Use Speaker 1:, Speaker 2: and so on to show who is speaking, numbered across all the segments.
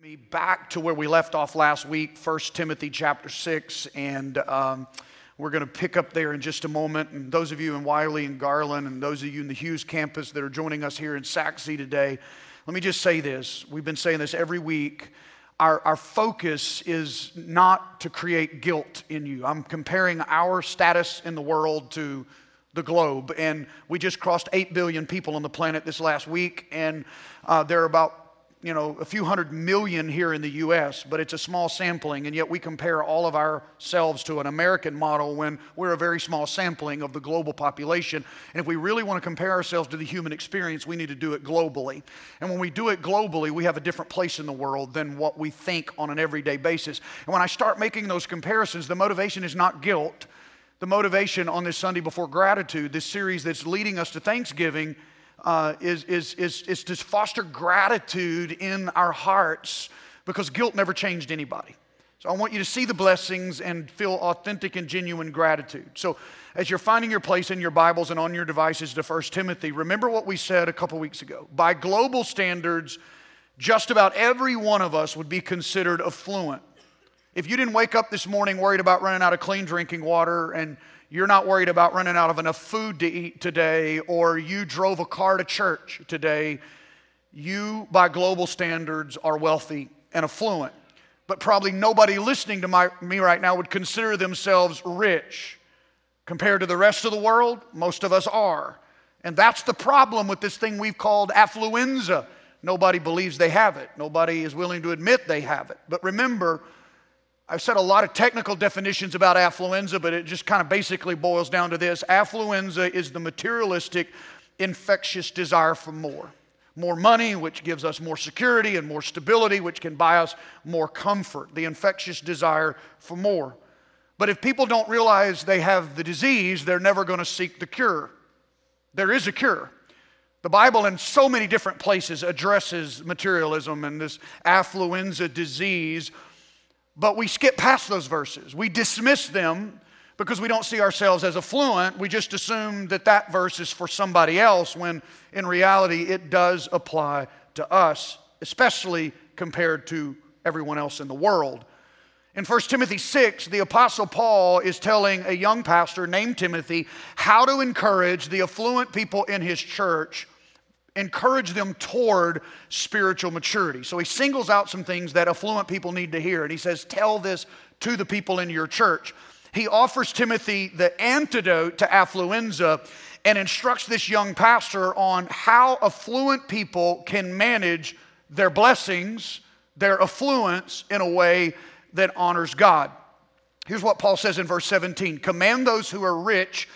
Speaker 1: me back to where we left off last week 1 timothy chapter 6 and um, we're going to pick up there in just a moment. And those of you in Wylie and garland and those of you in the hughes campus that are joining us here in sachse today let me just say this. We've been saying this every week. Our, our focus is not to create guilt in you. I'm comparing our status in the world to the globe. And we just crossed 8 billion people on the planet this last week and uh, there are about you know, a few hundred million here in the US, but it's a small sampling, and yet we compare all of ourselves to an American model when we're a very small sampling of the global population. And if we really want to compare ourselves to the human experience, we need to do it globally. And when we do it globally, we have a different place in the world than what we think on an everyday basis. And when I start making those comparisons, the motivation is not guilt. The motivation on this Sunday before gratitude, this series that's leading us to Thanksgiving, uh, is, is, is, is to foster gratitude in our hearts because guilt never changed anybody. So I want you to see the blessings and feel authentic and genuine gratitude. So as you're finding your place in your Bibles and on your devices to 1 Timothy, remember what we said a couple weeks ago. By global standards, just about every one of us would be considered affluent. If you didn't wake up this morning worried about running out of clean drinking water and you're not worried about running out of enough food to eat today, or you drove a car to church today, you, by global standards, are wealthy and affluent. But probably nobody listening to my, me right now would consider themselves rich. Compared to the rest of the world, most of us are. And that's the problem with this thing we've called affluenza. Nobody believes they have it, nobody is willing to admit they have it. But remember, I've said a lot of technical definitions about affluenza, but it just kind of basically boils down to this affluenza is the materialistic, infectious desire for more. More money, which gives us more security and more stability, which can buy us more comfort. The infectious desire for more. But if people don't realize they have the disease, they're never going to seek the cure. There is a cure. The Bible, in so many different places, addresses materialism and this affluenza disease but we skip past those verses. We dismiss them because we don't see ourselves as affluent. We just assume that that verse is for somebody else when in reality it does apply to us, especially compared to everyone else in the world. In 1 Timothy 6, the Apostle Paul is telling a young pastor named Timothy how to encourage the affluent people in his church encourage them toward spiritual maturity. So he singles out some things that affluent people need to hear, and he says, Tell this to the people in your church. He offers Timothy the antidote to affluenza and instructs this young pastor on how affluent people can manage their blessings, their affluence, in a way that honors God. Here's what Paul says in verse 17 Command those who are rich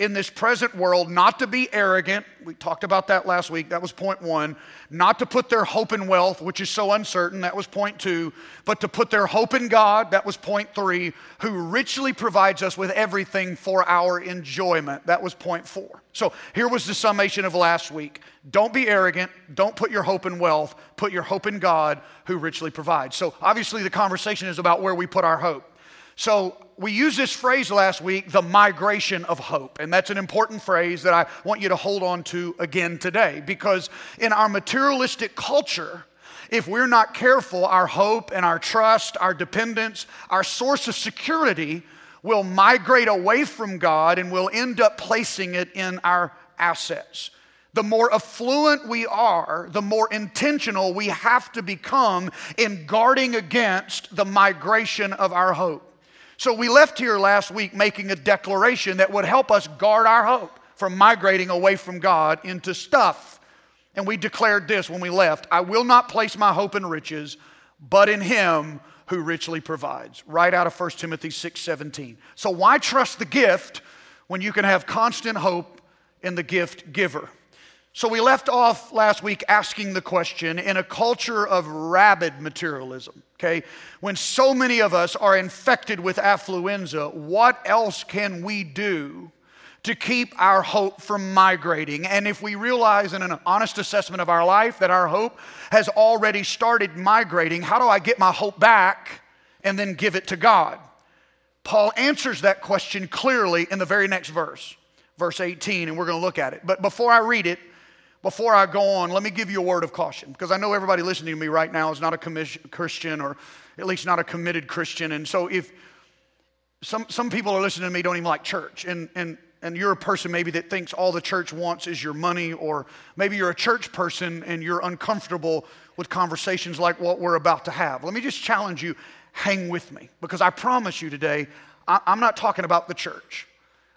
Speaker 1: in this present world not to be arrogant. We talked about that last week. That was point one. Not to put their hope in wealth, which is so uncertain. That was point two. But to put their hope in God. That was point three. Who richly provides us with everything for our enjoyment. That was point four. So here was the summation of last week. Don't be arrogant. Don't put your hope in wealth. Put your hope in God who richly provides. So obviously the conversation is about where we put our hope. So we used this phrase last week, the migration of hope. And that's an important phrase that I want you to hold on to again today because in our materialistic culture, if we're not careful, our hope and our trust, our dependence, our source of security will migrate away from God and we'll end up placing it in our assets. The more affluent we are, the more intentional we have to become in guarding against the migration of our hope. So we left here last week making a declaration that would help us guard our hope from migrating away from God into stuff. And we declared this when we left I will not place my hope in riches, but in Him who richly provides. Right out of 1 Timothy 6 17. So why trust the gift when you can have constant hope in the gift giver? So we left off last week asking the question in a culture of rabid materialism, okay? When so many of us are infected with affluenza, what else can we do to keep our hope from migrating? And if we realize in an honest assessment of our life that our hope has already started migrating, how do I get my hope back and then give it to God? Paul answers that question clearly in the very next verse, verse 18, and we're to look at it. But before I read it, before I go on, let me give you a word of caution because I know everybody listening to me right now is not a Christian or at least not a committed Christian. And so if some, some people are listening to me don't even like church, and, and, and you're a person maybe that thinks all the church wants is your money, or maybe you're a church person and you're uncomfortable with conversations like what we're about to have. Let me just challenge you hang with me because I promise you today, I, I'm not talking about the church.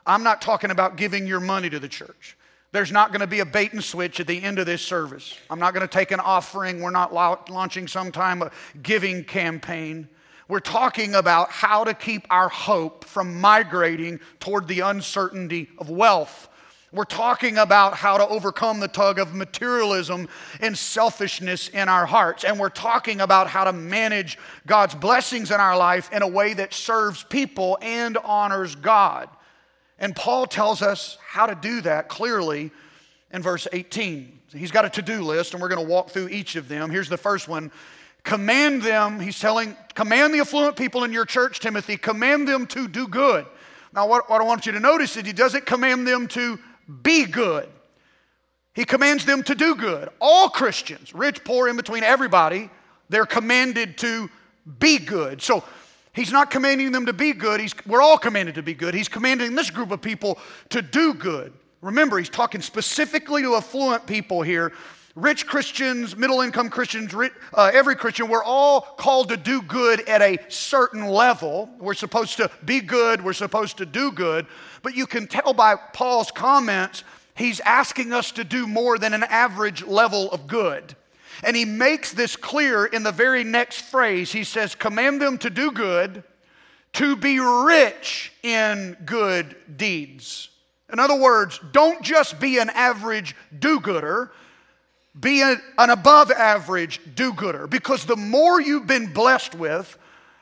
Speaker 1: I'm not talking about giving your money to the church. There's not going to be a bait and switch at the end of this service. I'm not going to take an offering. We're not launching some time a giving campaign. We're talking about how to keep our hope from migrating toward the uncertainty of wealth. We're talking about how to overcome the tug of materialism and selfishness in our hearts. And we're talking about how to manage God's blessings in our life in a way that serves people and honors God. And Paul tells us how to do that clearly in verse 18. He's got a to do list, and we're going to walk through each of them. Here's the first one Command them, he's telling, command the affluent people in your church, Timothy, command them to do good. Now, what, what I want you to notice is he doesn't command them to be good. He commands them to do good. All Christians, rich, poor, in between, everybody, they're commanded to be good. So He's not commanding them to be good. He's, we're all commanded to be good. He's commanding this group of people to do good. Remember, he's talking specifically to affluent people here. Rich Christians, middle income Christians, uh, every Christian, we're all called to do good at a certain level. We're supposed to be good, we're supposed to do good. But you can tell by Paul's comments, he's asking us to do more than an average level of good. And he makes this clear in the very next phrase. He says, Command them to do good, to be rich in good deeds. In other words, don't just be an average do gooder, be an above average do gooder. Because the more you've been blessed with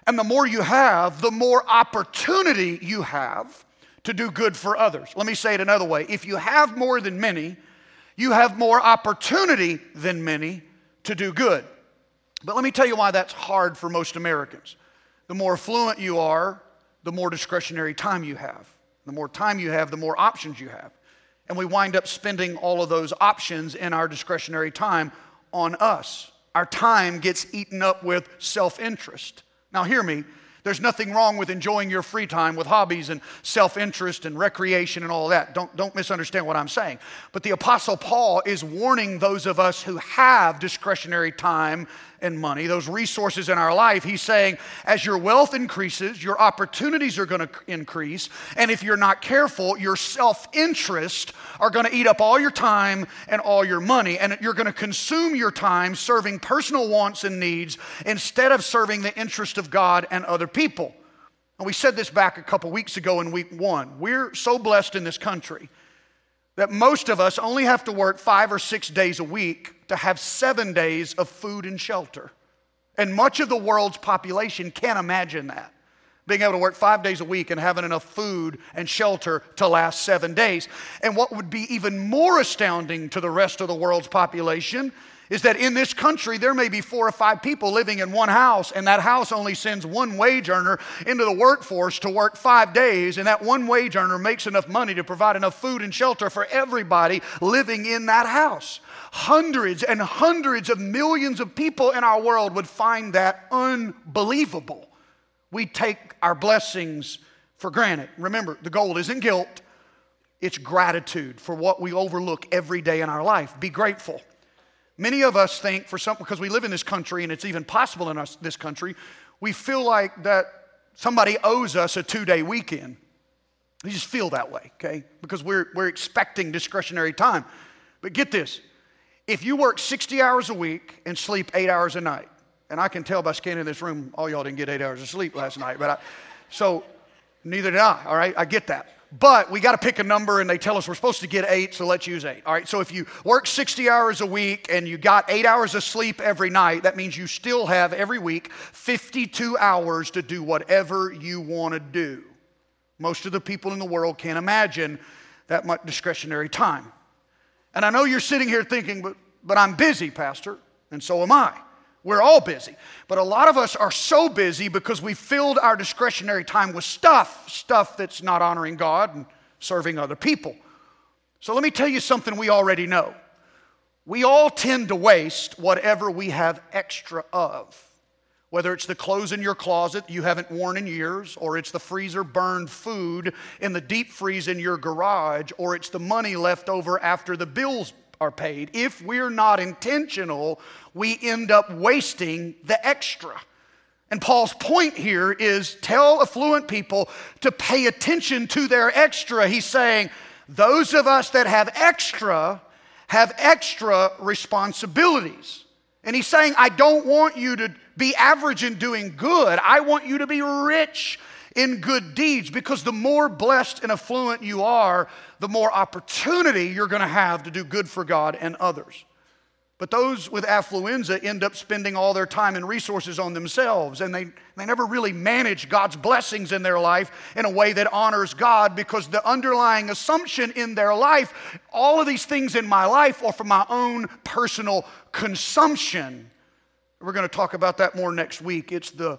Speaker 1: and the more you have, the more opportunity you have to do good for others. Let me say it another way if you have more than many, you have more opportunity than many to do good. But let me tell you why that's hard for most Americans. The more affluent you are, the more discretionary time you have. The more time you have, the more options you have. And we wind up spending all of those options in our discretionary time on us. Our time gets eaten up with self interest. Now, hear me. There's nothing wrong with enjoying your free time with hobbies and self interest and recreation and all that. Don't, don't misunderstand what I'm saying. But the Apostle Paul is warning those of us who have discretionary time and money, those resources in our life, he's saying, as your wealth increases, your opportunities are going to increase. And if you're not careful, your self interest are going to eat up all your time and all your money. And you're going to consume your time serving personal wants and needs instead of serving the interest of God and other people. And we said this back a couple weeks ago in week one. We're so blessed in this country that most of us only have to work five or six days a week to have seven days of food and shelter. And much of the world's population can't imagine that. Being able to work five days a week and having enough food and shelter to last seven days. And what would be even more astounding to the rest of the world's population is that in this country, there may be four or five people living in one house, and that house only sends one wage earner into the workforce to work five days, and that one wage earner makes enough money to provide enough food and shelter for everybody living in that house. Hundreds and hundreds of millions of people in our world would find that unbelievable. We take our blessings for granted. Remember, the goal isn't guilt, it's gratitude for what we overlook every day in our life. Be grateful. Many of us think, for some, because we live in this country and it's even possible in us, this country, we feel like that somebody owes us a two day weekend. We just feel that way, okay? Because we're, we're expecting discretionary time. But get this if you work 60 hours a week and sleep eight hours a night, and I can tell by scanning this room, all y'all didn't get eight hours of sleep last night, but I, so neither did I, all right? I get that. But we got to pick a number, and they tell us we're supposed to get eight, so let's use eight. All right, so if you work 60 hours a week and you got eight hours of sleep every night, that means you still have every week 52 hours to do whatever you want to do. Most of the people in the world can't imagine that much discretionary time. And I know you're sitting here thinking, but, but I'm busy, Pastor, and so am I. We're all busy. But a lot of us are so busy because we filled our discretionary time with stuff, stuff that's not honoring God and serving other people. So let me tell you something we already know. We all tend to waste whatever we have extra of. Whether it's the clothes in your closet you haven't worn in years, or it's the freezer burned food in the deep freeze in your garage, or it's the money left over after the bills are paid. If we're not intentional, we end up wasting the extra. And Paul's point here is tell affluent people to pay attention to their extra. He's saying, those of us that have extra have extra responsibilities. And he's saying, I don't want you to be average in doing good. I want you to be rich in good deeds because the more blessed and affluent you are, the more opportunity you're going to have to do good for God and others. But those with affluenza end up spending all their time and resources on themselves, and they, they never really manage God's blessings in their life in a way that honors God because the underlying assumption in their life, all of these things in my life are for my own personal consumption. We're going to talk about that more next week. It's the,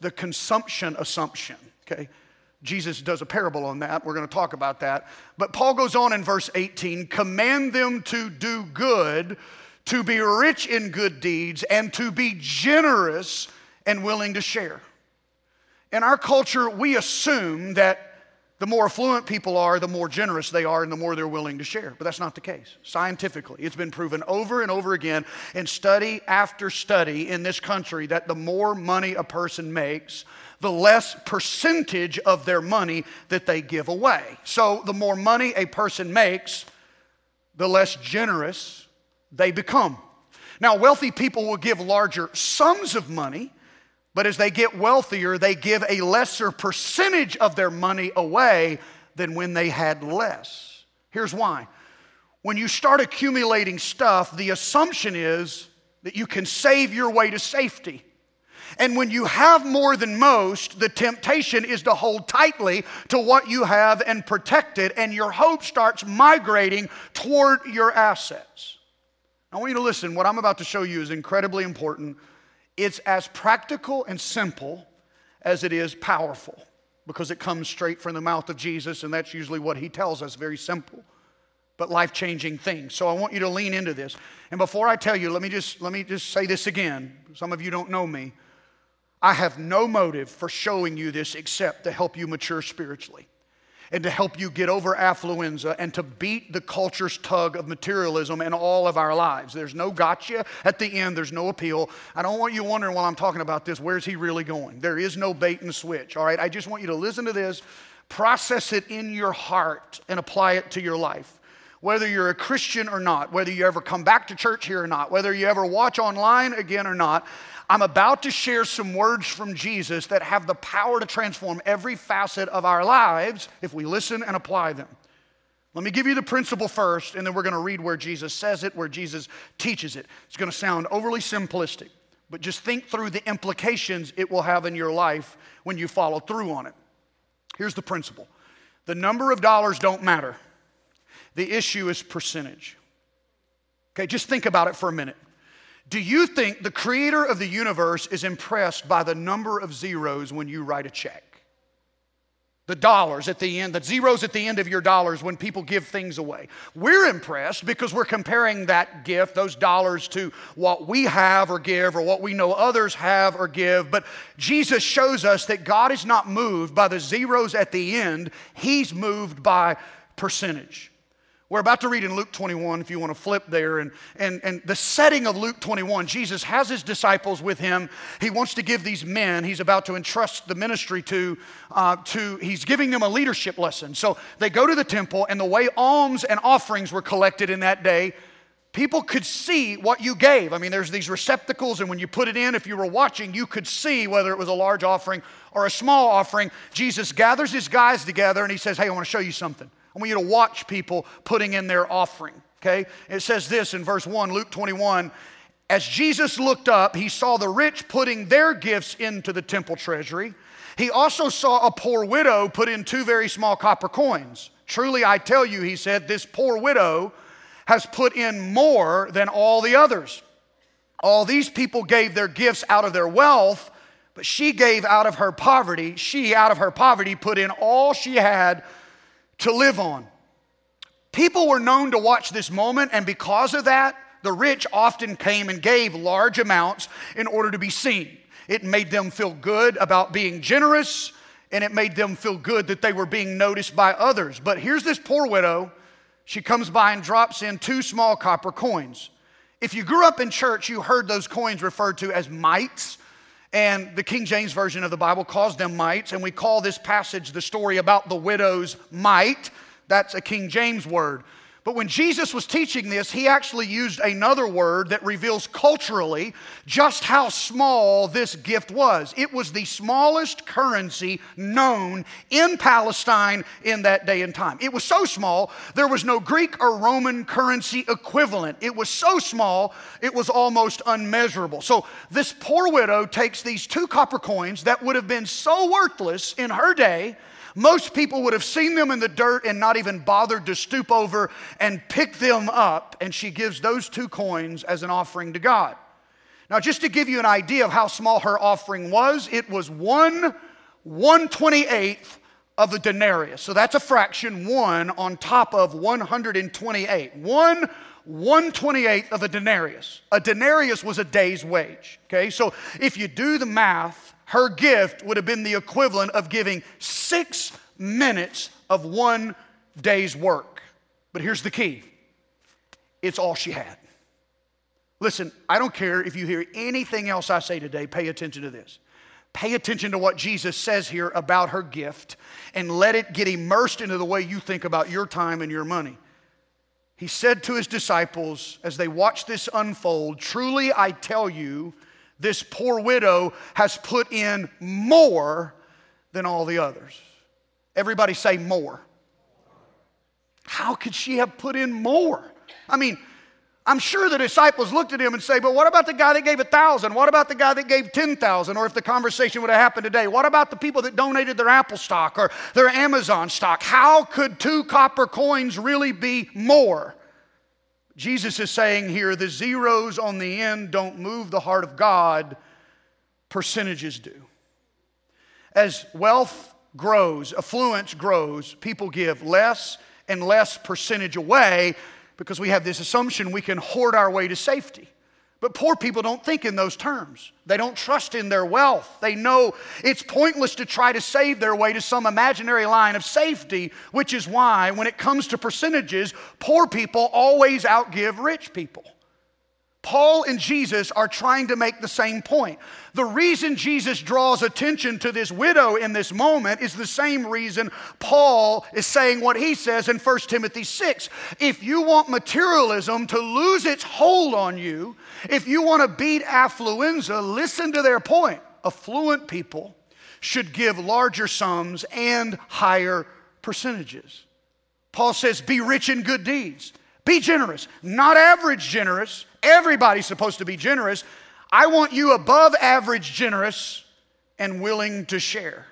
Speaker 1: the consumption assumption, okay? Jesus does a parable on that. We're going to talk about that. But Paul goes on in verse 18 command them to do good, to be rich in good deeds, and to be generous and willing to share. In our culture, we assume that the more affluent people are, the more generous they are, and the more they're willing to share. But that's not the case. Scientifically, it's been proven over and over again in study after study in this country that the more money a person makes, the less percentage of their money that they give away. So, the more money a person makes, the less generous they become. Now, wealthy people will give larger sums of money, but as they get wealthier, they give a lesser percentage of their money away than when they had less. Here's why. When you start accumulating stuff, the assumption is that you can save your way to safety. And when you have more than most, the temptation is to hold tightly to what you have and protect it, and your hope starts migrating toward your assets. I want you to listen. What I'm about to show you is incredibly important. It's as practical and simple as it is powerful because it comes straight from the mouth of Jesus, and that's usually what he tells us very simple but life-changing things. So I want you to lean into this. And before I tell you, let me just let me just say this again. Some of you don't know me. I have no motive for showing you this except to help you mature spiritually and to help you get over affluenza and to beat the culture's tug of materialism in all of our lives. There's no gotcha at the end, there's no appeal. I don't want you wondering while I'm talking about this, where's he really going? There is no bait and switch, all right? I just want you to listen to this, process it in your heart, and apply it to your life whether you're a Christian or not, whether you ever come back to church here or not, whether you ever watch online again or not, I'm about to share some words from Jesus that have the power to transform every facet of our lives if we listen and apply them. Let me give you the principle first, and then we're going to read where Jesus says it, where Jesus teaches it. It's going to sound overly simplistic, but just think through the implications it will have in your life when you follow through on it. Here's the principle the number of dollars don't matter. The issue is percentage. Okay, just think about it for a minute. Do you think the creator of the universe is impressed by the number of zeros when you write a check? The dollars at the end, the zeros at the end of your dollars when people give things away. We're impressed because we're comparing that gift, those dollars, to what we have or give or what we know others have or give. But Jesus shows us that God is not moved by the zeros at the end, He's moved by percentage. We're about to read in Luke 21, if you want to flip there. And, and, and the setting of Luke 21, Jesus has his disciples with him. He wants to give these men, he's about to entrust the ministry to, uh, to, he's giving them a leadership lesson. So they go to the temple, and the way alms and offerings were collected in that day, people could see what you gave. I mean, there's these receptacles, and when you put it in, if you were watching, you could see whether it was a large offering or a small offering. Jesus gathers his guys together and he says, Hey, I want to show you something. I want you to watch people putting in their offering, okay? It says this in verse 1, Luke 21. As Jesus looked up, he saw the rich putting their gifts into the temple treasury. He also saw a poor widow put in two very small copper coins. Truly, I tell you, he said, this poor widow has put in more than all the others. All these people gave their gifts out of their wealth, but she gave out of her poverty. She, out of her poverty, put in all she had to live on. people were known to watch this moment, and because of that, the rich often came and gave large amounts in order to be seen. It made them feel good about being generous, and it made them feel good that they were being noticed by others. But here's this poor widow. She comes by and drops in two small copper coins. If you grew up in church, you heard those coins referred to as mites. And the King James Version of the Bible calls them mites. And we call this passage the story about the widow's mite. That's a King James word. But when Jesus was teaching this, he actually used another word that reveals culturally just how small this gift was. It was the smallest currency known in Palestine in that day and time. It was so small, there was no Greek or Roman currency equivalent. It was so small, it was almost unmeasurable. So this poor widow takes these two copper coins that would have been so worthless in her day most people would have seen them in the dirt and not even bothered to stoop over and pick them up, and she gives those two coins as an offering to God. Now, just to give you an idea of how small her offering was, it was one 128th of a denarius. So that's a fraction, one on top of 128. One 128th of a denarius. A denarius was a day's wage. Okay, so if you do the math, her gift would have been the equivalent of giving six minutes of one day's work. But here's the key it's all she had. Listen, I don't care if you hear anything else I say today, pay attention to this. Pay attention to what Jesus says here about her gift and let it get immersed into the way you think about your time and your money. He said to his disciples as they watched this unfold, Truly I tell you, this poor widow has put in more than all the others. Everybody say more. How could she have put in more? I mean, I'm sure the disciples looked at him and say, but what about the guy that gave a thousand? What about the guy that gave 10,000? Or if the conversation would have happened today, what about the people that donated their Apple stock or their Amazon stock? How could two copper coins really be more? Jesus is saying here the zeros on the end don't move the heart of God, percentages do. As wealth grows, affluence grows, people give less and less percentage away because we have this assumption we can hoard our way to safety. But poor people don't think in those terms. They don't trust in their wealth. They know it's pointless to try to save their way to some imaginary line of safety, which is why, when it comes to percentages, poor people always outgive rich people. Paul and Jesus are trying to make the same point. The reason Jesus draws attention to this widow in this moment is the same reason Paul is saying what he says in 1 Timothy 6. If you want materialism to lose its hold on you, if you want to beat affluenza, listen to their point. Affluent people should give larger sums and higher percentages. Paul says, Be rich in good deeds. Be generous, not average generous, Everybody's supposed to be generous. I want you above average generous and willing to share.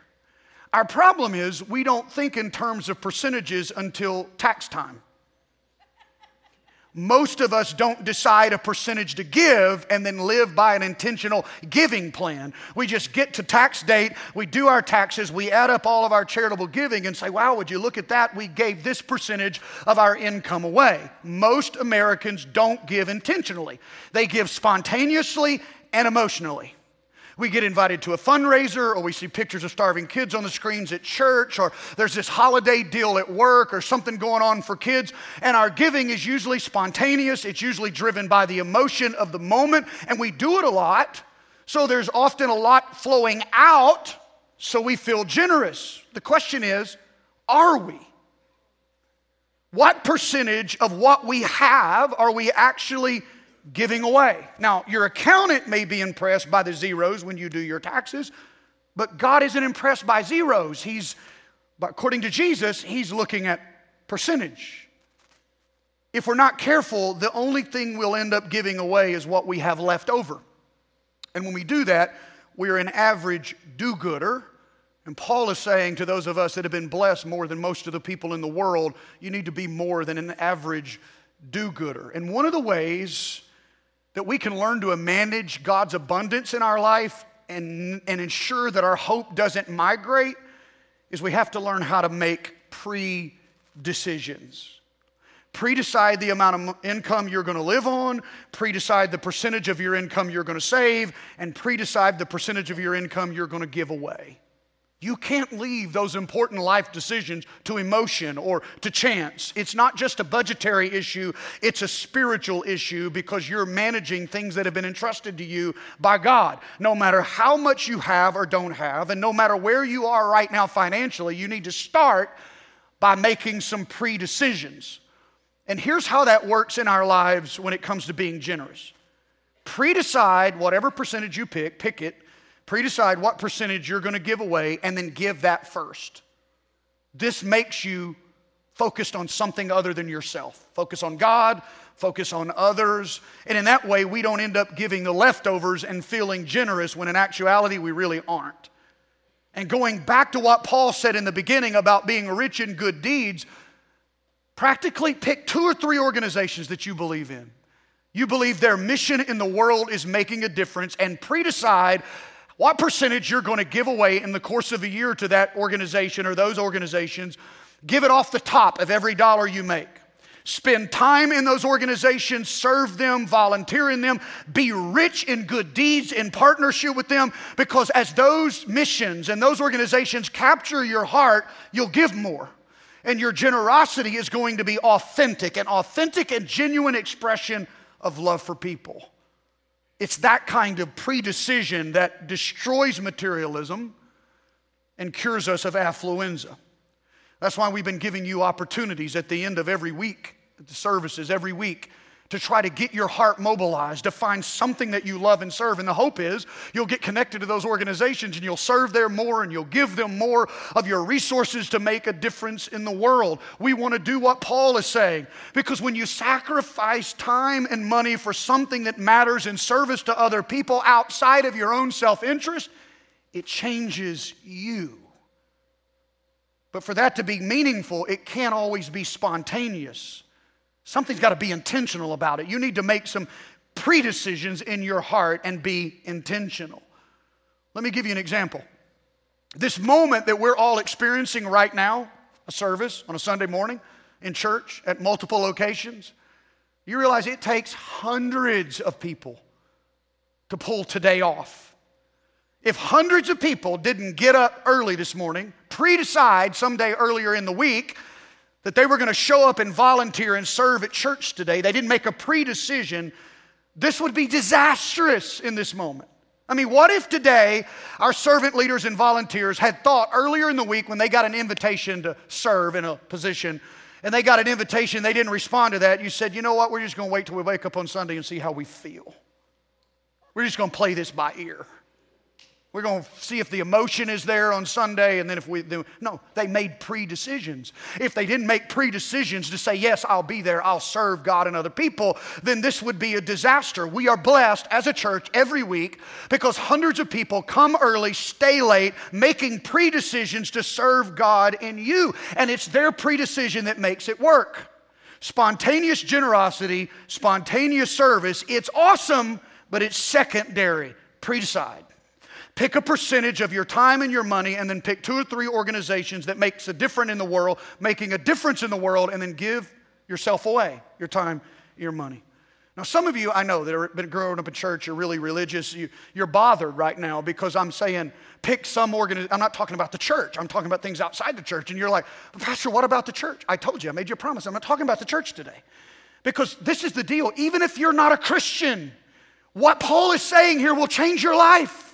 Speaker 1: Our problem is we don't think in terms of percentages until tax time. Most of us don't decide a percentage to give and then live by an intentional giving plan. We just get to tax date, we do our taxes, we add up all of our charitable giving and say, wow, would you look at that? We gave this percentage of our income away. Most Americans don't give intentionally, they give spontaneously and emotionally. We get invited to a fundraiser, or we see pictures of starving kids on the screens at church, or there's this holiday deal at work, or something going on for kids. And our giving is usually spontaneous, it's usually driven by the emotion of the moment, and we do it a lot. So there's often a lot flowing out, so we feel generous. The question is, are we? What percentage of what we have are we actually giving away. Now, your accountant may be impressed by the zeros when you do your taxes, but God isn't impressed by zeros. He's, according to Jesus, He's looking at percentage. If we're not careful, the only thing we'll end up giving away is what we have left over. And when we do that, we're an average do gooder. And Paul is saying to those of us that have been blessed more than most of the people in the world, you need to be more than an average do gooder. And one of the ways that we can learn to manage God's abundance in our life and, and ensure that our hope doesn't migrate is we have to learn how to make pre decisions. Pre-decide the amount of income you're going to live on, pre-decide the percentage of your income you're going to save, and pre-decide the percentage of your income you're going to give away. You can't leave those important life decisions to emotion or to chance. It's not just a budgetary issue, it's a spiritual issue because you're managing things that have been entrusted to you by God. No matter how much you have or don't have, and no matter where you are right now financially, you need to start by making some pre decisions. And here's how that works in our lives when it comes to being generous pre decide whatever percentage you pick, pick it Pre decide what percentage you're going to give away and then give that first. This makes you focused on something other than yourself. Focus on God, focus on others. And in that way, we don't end up giving the leftovers and feeling generous when in actuality we really aren't. And going back to what Paul said in the beginning about being rich in good deeds, practically pick two or three organizations that you believe in. You believe their mission in the world is making a difference and pre decide what percentage you're going to give away in the course of a year to that organization or those organizations. Give it off the top of every dollar you make. Spend time in those organizations, serve them, volunteer in them, be rich in good deeds in partnership with them, because as those missions and those organizations capture your heart, you'll give more. And your generosity is going to be authentic, an authentic and genuine expression of love for people. It's that kind of predecision that destroys materialism and cures us of affluenza. That's why we've been giving you opportunities at the end of every week, at the services every week, to try to get your heart mobilized, to find something that you love and serve. And the hope is you'll get connected to those organizations and you'll serve there more and you'll give them more of your resources to make a difference in the world. We want to do what Paul is saying because when you sacrifice time and money for something that matters in service to other people outside of your own self interest, it changes you. But for that to be meaningful, it can't always be spontaneous. Something's got to be intentional about it. You need to make some pre-decisions in your heart and be intentional. Let me give you an example. This moment that we're all experiencing right now, a service on a Sunday morning in church at multiple locations, you realize it takes hundreds of people to pull today off. If hundreds of people didn't get up early this morning, pre decide someday earlier in the week that they were going to show up and volunteer and serve at church today, they didn't make a pre decision, this would be disastrous in this moment. I mean, what if today our servant leaders and volunteers had thought earlier in the week when they got an invitation to serve in a position and they got an invitation, they didn't respond to that, you said, you know what, we're just going to wait till we wake up on Sunday and see how we feel. We're just going to play this by ear. We're going to see if the emotion is there on Sunday, and then if we do. No, they made pre decisions. If they didn't make pre decisions to say, Yes, I'll be there, I'll serve God and other people, then this would be a disaster. We are blessed as a church every week because hundreds of people come early, stay late, making pre decisions to serve God in you. And it's their pre decision that makes it work. Spontaneous generosity, spontaneous service, it's awesome, but it's secondary. Pre decide. Pick a percentage of your time and your money, and then pick two or three organizations that makes a difference in the world, making a difference in the world, and then give yourself away, your time, your money. Now, some of you I know that have been growing up in church, you're really religious, you, are bothered right now because I'm saying pick some organization. I'm not talking about the church, I'm talking about things outside the church. And you're like, Pastor, what about the church? I told you, I made you a promise. I'm not talking about the church today. Because this is the deal. Even if you're not a Christian, what Paul is saying here will change your life.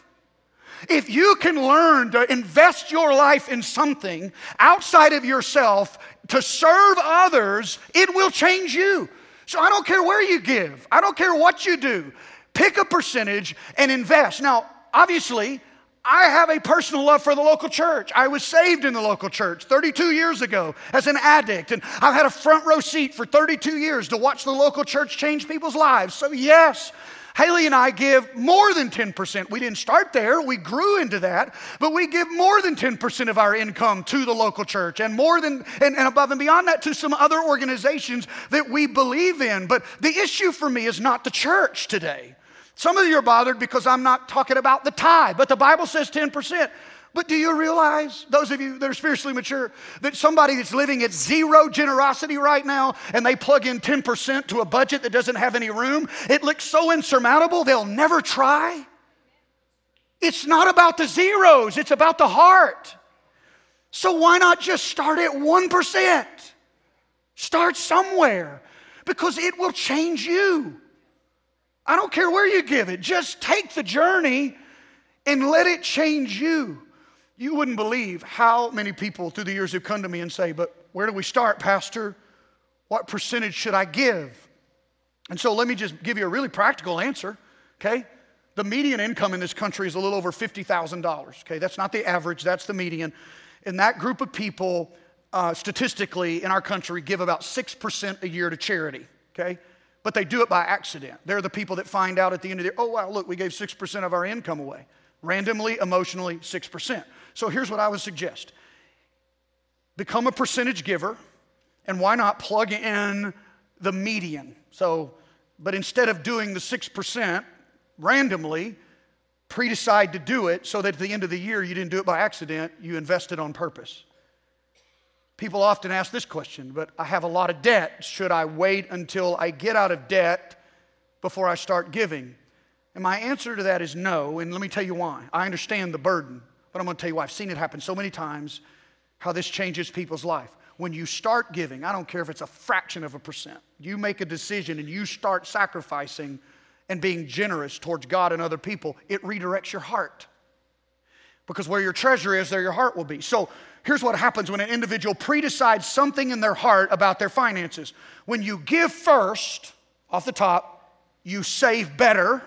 Speaker 1: If you can learn to invest your life in something outside of yourself to serve others, it will change you. So I don't care where you give, I don't care what you do. Pick a percentage and invest. Now, obviously, I have a personal love for the local church. I was saved in the local church 32 years ago as an addict, and I've had a front row seat for 32 years to watch the local church change people's lives. So, yes, Haley and I give more than 10%. We didn't start there, we grew into that, but we give more than 10% of our income to the local church and more than, and, and above and beyond that to some other organizations that we believe in. But the issue for me is not the church today. Some of you are bothered because I'm not talking about the tithe, but the Bible says 10%. But do you realize, those of you that are spiritually mature, that somebody that's living at zero generosity right now and they plug in 10% to a budget that doesn't have any room, it looks so insurmountable they'll never try? It's not about the zeros, it's about the heart. So why not just start at 1%? Start somewhere because it will change you. I don't care where you give it, just take the journey and let it change you. You wouldn't believe how many people through the years have come to me and say, But where do we start, Pastor? What percentage should I give? And so let me just give you a really practical answer, okay? The median income in this country is a little over $50,000, okay? That's not the average, that's the median. And that group of people, uh, statistically in our country, give about 6% a year to charity, okay? But they do it by accident. They're the people that find out at the end of the year, oh, wow, look, we gave 6% of our income away. Randomly, emotionally, 6%. So here's what I would suggest become a percentage giver, and why not plug in the median? So, but instead of doing the 6% randomly, pre decide to do it so that at the end of the year you didn't do it by accident, you invested on purpose. People often ask this question, but I have a lot of debt. Should I wait until I get out of debt before I start giving? And my answer to that is no, and let me tell you why. I understand the burden. But I'm going to tell you why. I've seen it happen so many times how this changes people's life. When you start giving, I don't care if it's a fraction of a percent, you make a decision and you start sacrificing and being generous towards God and other people, it redirects your heart. Because where your treasure is, there your heart will be. So here's what happens when an individual pre-decides something in their heart about their finances. When you give first, off the top, you save better,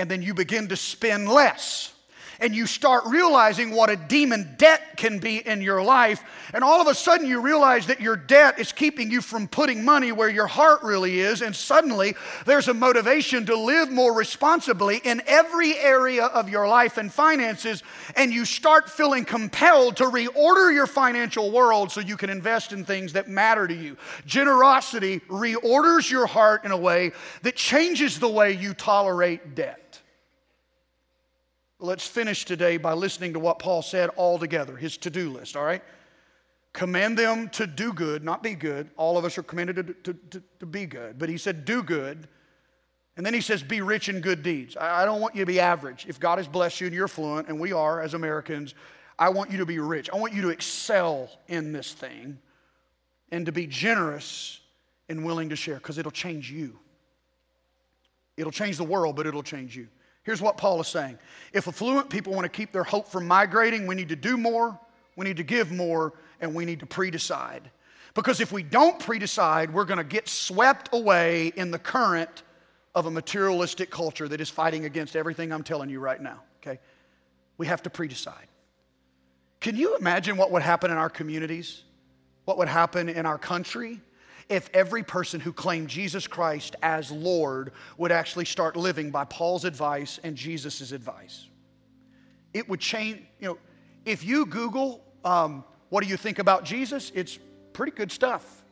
Speaker 1: and then you begin to spend less and you start realizing what a demon debt can be in your life. And all of a sudden, you realize that your debt is keeping you from putting money where your heart really is. And suddenly, there's a motivation to live more responsibly in every area of your life and finances. And you start feeling compelled to reorder your financial world so you can invest in things that matter to you. Generosity reorders your heart in a way that changes the way you tolerate debt. Let's finish today by listening to what Paul said all together, his to do list, all right? Command them to do good, not be good. All of us are commanded to, to, to, to be good, but he said, do good. And then he says, be rich in good deeds. I, I don't want you to be average. If God has blessed you and you're fluent, and we are as Americans, I want you to be rich. I want you to excel in this thing and to be generous and willing to share because it'll change you. It'll change the world, but it'll change you. Here's what Paul is saying if affluent people want to keep their hope from migrating, we need to do more, we need to give more, and we need to pre decide. Because if we don't pre decide, we're going to get swept away in the current of a materialistic culture that is fighting against everything I'm telling you right now, okay? We have to pre decide. Can you imagine what would happen in our communities? What would happen in our country? If every person who claimed Jesus Christ as Lord would actually start living by Paul's advice and Jesus' advice. It would change, you know, if you Google, um, what do you think about Jesus? It's pretty good stuff.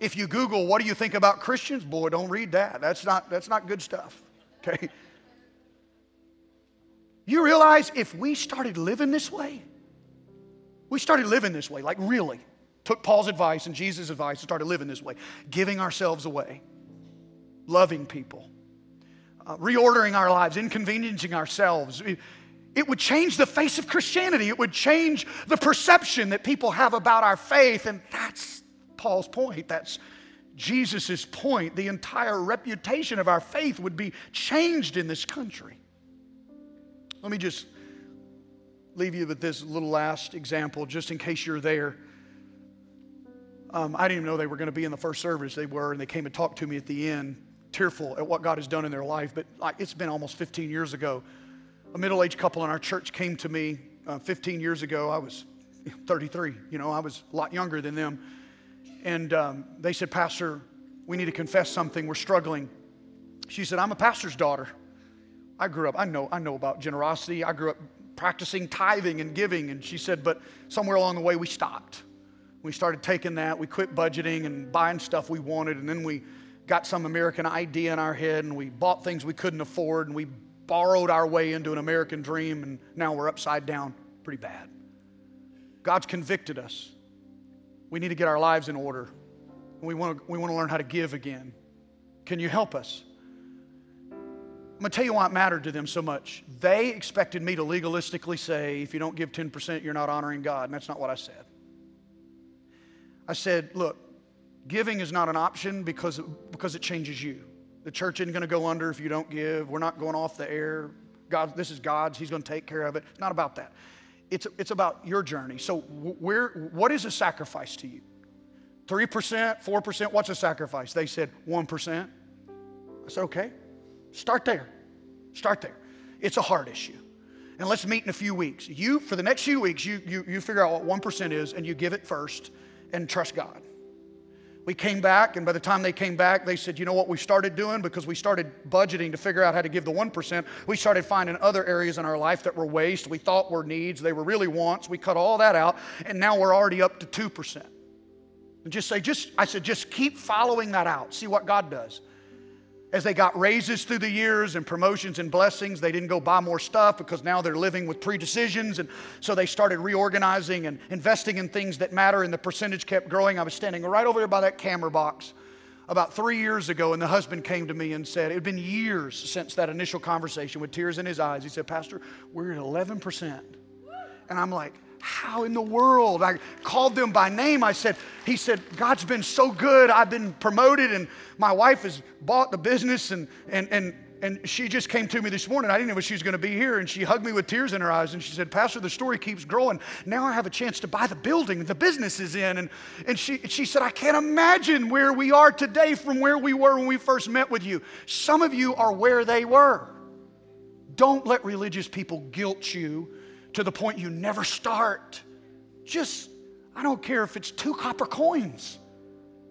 Speaker 1: If you Google, what do you think about Christians? Boy, don't read that. That's not, that's not good stuff, okay? You realize if we started living this way, we started living this way, like really, took Paul's advice and Jesus' advice and started living this way, giving ourselves away, loving people, uh, reordering our lives, inconveniencing ourselves. It, it would change the face of Christianity. It would change the perception that people have about our faith. And that's Paul's point. That's Jesus' point. The entire reputation of our faith would be changed in this country. Let me just leave you with this little last example, just in case you're there. Um, I didn't even know they were going to be in the first service. They were, and they came and talked to me at the end, tearful at what God has done in their life. But like, it's been almost 15 years ago. A middle aged couple in our church came to me uh, 15 years ago. I was 33, you know, I was a lot younger than them. And um, they said, Pastor, we need to confess something. We're struggling. She said, I'm a pastor's daughter. I grew up, I know, I know about generosity. I grew up practicing tithing and giving. And she said, but somewhere along the way we stopped. We started taking that, we quit budgeting and buying stuff we wanted, and then we got some American idea in our head and we bought things we couldn't afford and we borrowed our way into an American dream and now we're upside down pretty bad. God's convicted us. We need to get our lives in order. We want to, we want to learn how to give again. Can you help us? I'm going to tell you why it mattered to them so much. They expected me to legalistically say, if you don't give 10%, you're not honoring God. And that's not what I said. I said, look, giving is not an option because, because it changes you. The church isn't going to go under if you don't give. We're not going off the air. God, this is God's. He's going to take care of it. It's not about that. It's, it's about your journey. So, where, what is a sacrifice to you? 3%, 4%? What's a sacrifice? They said 1%. I said, okay, start there. Start there. It's a hard issue. And let's meet in a few weeks. You, for the next few weeks, you, you, you figure out what 1% is and you give it first and trust God. We came back, and by the time they came back, they said, You know what we started doing? Because we started budgeting to figure out how to give the 1%, we started finding other areas in our life that were waste, we thought were needs, they were really wants. We cut all that out, and now we're already up to 2%. And just say, just, I said, just keep following that out, see what God does as they got raises through the years and promotions and blessings, they didn't go buy more stuff because now they're living with pre-decisions. And so they started reorganizing and investing in things that matter, and the percentage kept growing. I was standing right over there by that camera box about three years ago, and the husband came to me and said, It had been years since that initial conversation with tears in his eyes. He said, Pastor, we're at 11%. And I'm like, how in the world? I called them by name. I said, He said, God's been so good. I've been promoted, and my wife has bought the business, and, and, and, and she just came to me this morning. I didn't know she was going to be here, and she hugged me with tears in her eyes, and she said, Pastor, the story keeps growing. Now I have a chance to buy the building the business is in. And, and she, she said, I can't imagine where we are today from where we were when we first met with you. Some of you are where they were. Don't let religious people guilt you to the point you never start. Just, I don't care if it's two copper coins.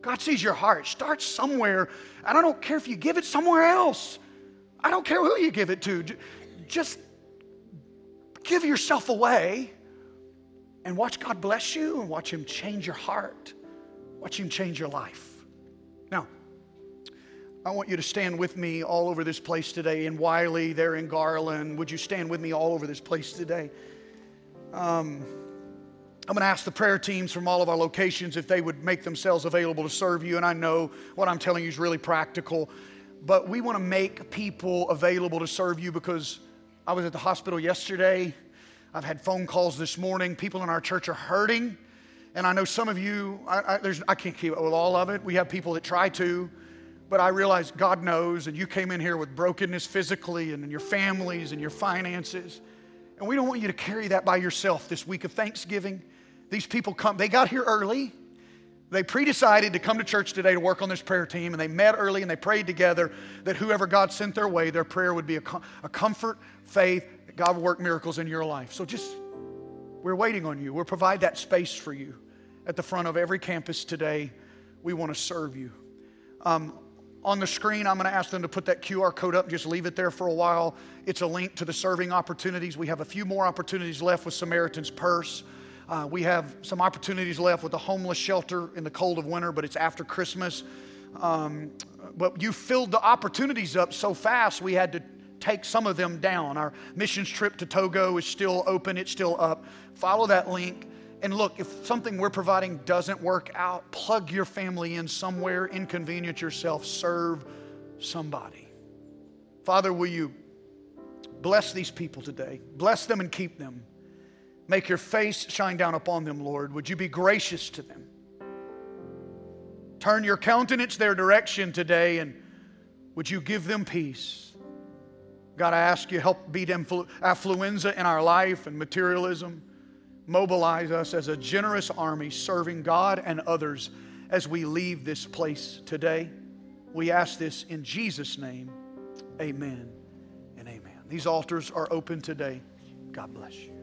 Speaker 1: God sees your heart. Start somewhere. And I don't care if you give it somewhere else. I don't care who you give it to. Just give yourself away and watch God bless you and watch Him change your heart. Watch Him change your life. I want you to stand with me all over this place today in Wylie, there in Garland. Would you stand with me all over this place today? Um, I'm going to ask the prayer teams from all of our locations if they would make themselves available to serve you. And I know what I'm telling you is really practical, but we want to make people available to serve you because I was at the hospital yesterday. I've had phone calls this morning. People in our church are hurting. And I know some of you, I, I, I can't keep up with all of it. We have people that try to, but I realize God knows, and you came in here with brokenness physically and in your families and your finances. And we don't want you to carry that by yourself this week of Thanksgiving. These people come, they got here early. They pre decided to come to church today to work on this prayer team, and they met early and they prayed together that whoever God sent their way, their prayer would be a, a comfort, faith, that God would work miracles in your life. So just, we're waiting on you. We'll provide that space for you at the front of every campus today. We want to serve you. Um, on the screen, I'm going to ask them to put that QR code up, just leave it there for a while. It's a link to the serving opportunities. We have a few more opportunities left with Samaritan's Purse. Uh, we have some opportunities left with the homeless shelter in the cold of winter, but it's after Christmas. Um, but you filled the opportunities up so fast, we had to take some of them down. Our missions trip to Togo is still open, it's still up. Follow that link and look, if something we're providing doesn't work out, plug your family in somewhere, inconvenience yourself, serve somebody. Father, will you bless these people today? Bless them and keep them. Make your face shine down upon them, Lord. Would you be gracious to them? Turn your countenance their direction today and would you give them peace? God, I ask you, help beat influ- affluenza in our life and materialism mobilize us as a generous army serving God and others as we leave this place today. We ask this in Jesus' name. Amen and amen. These altars are open today. God bless you.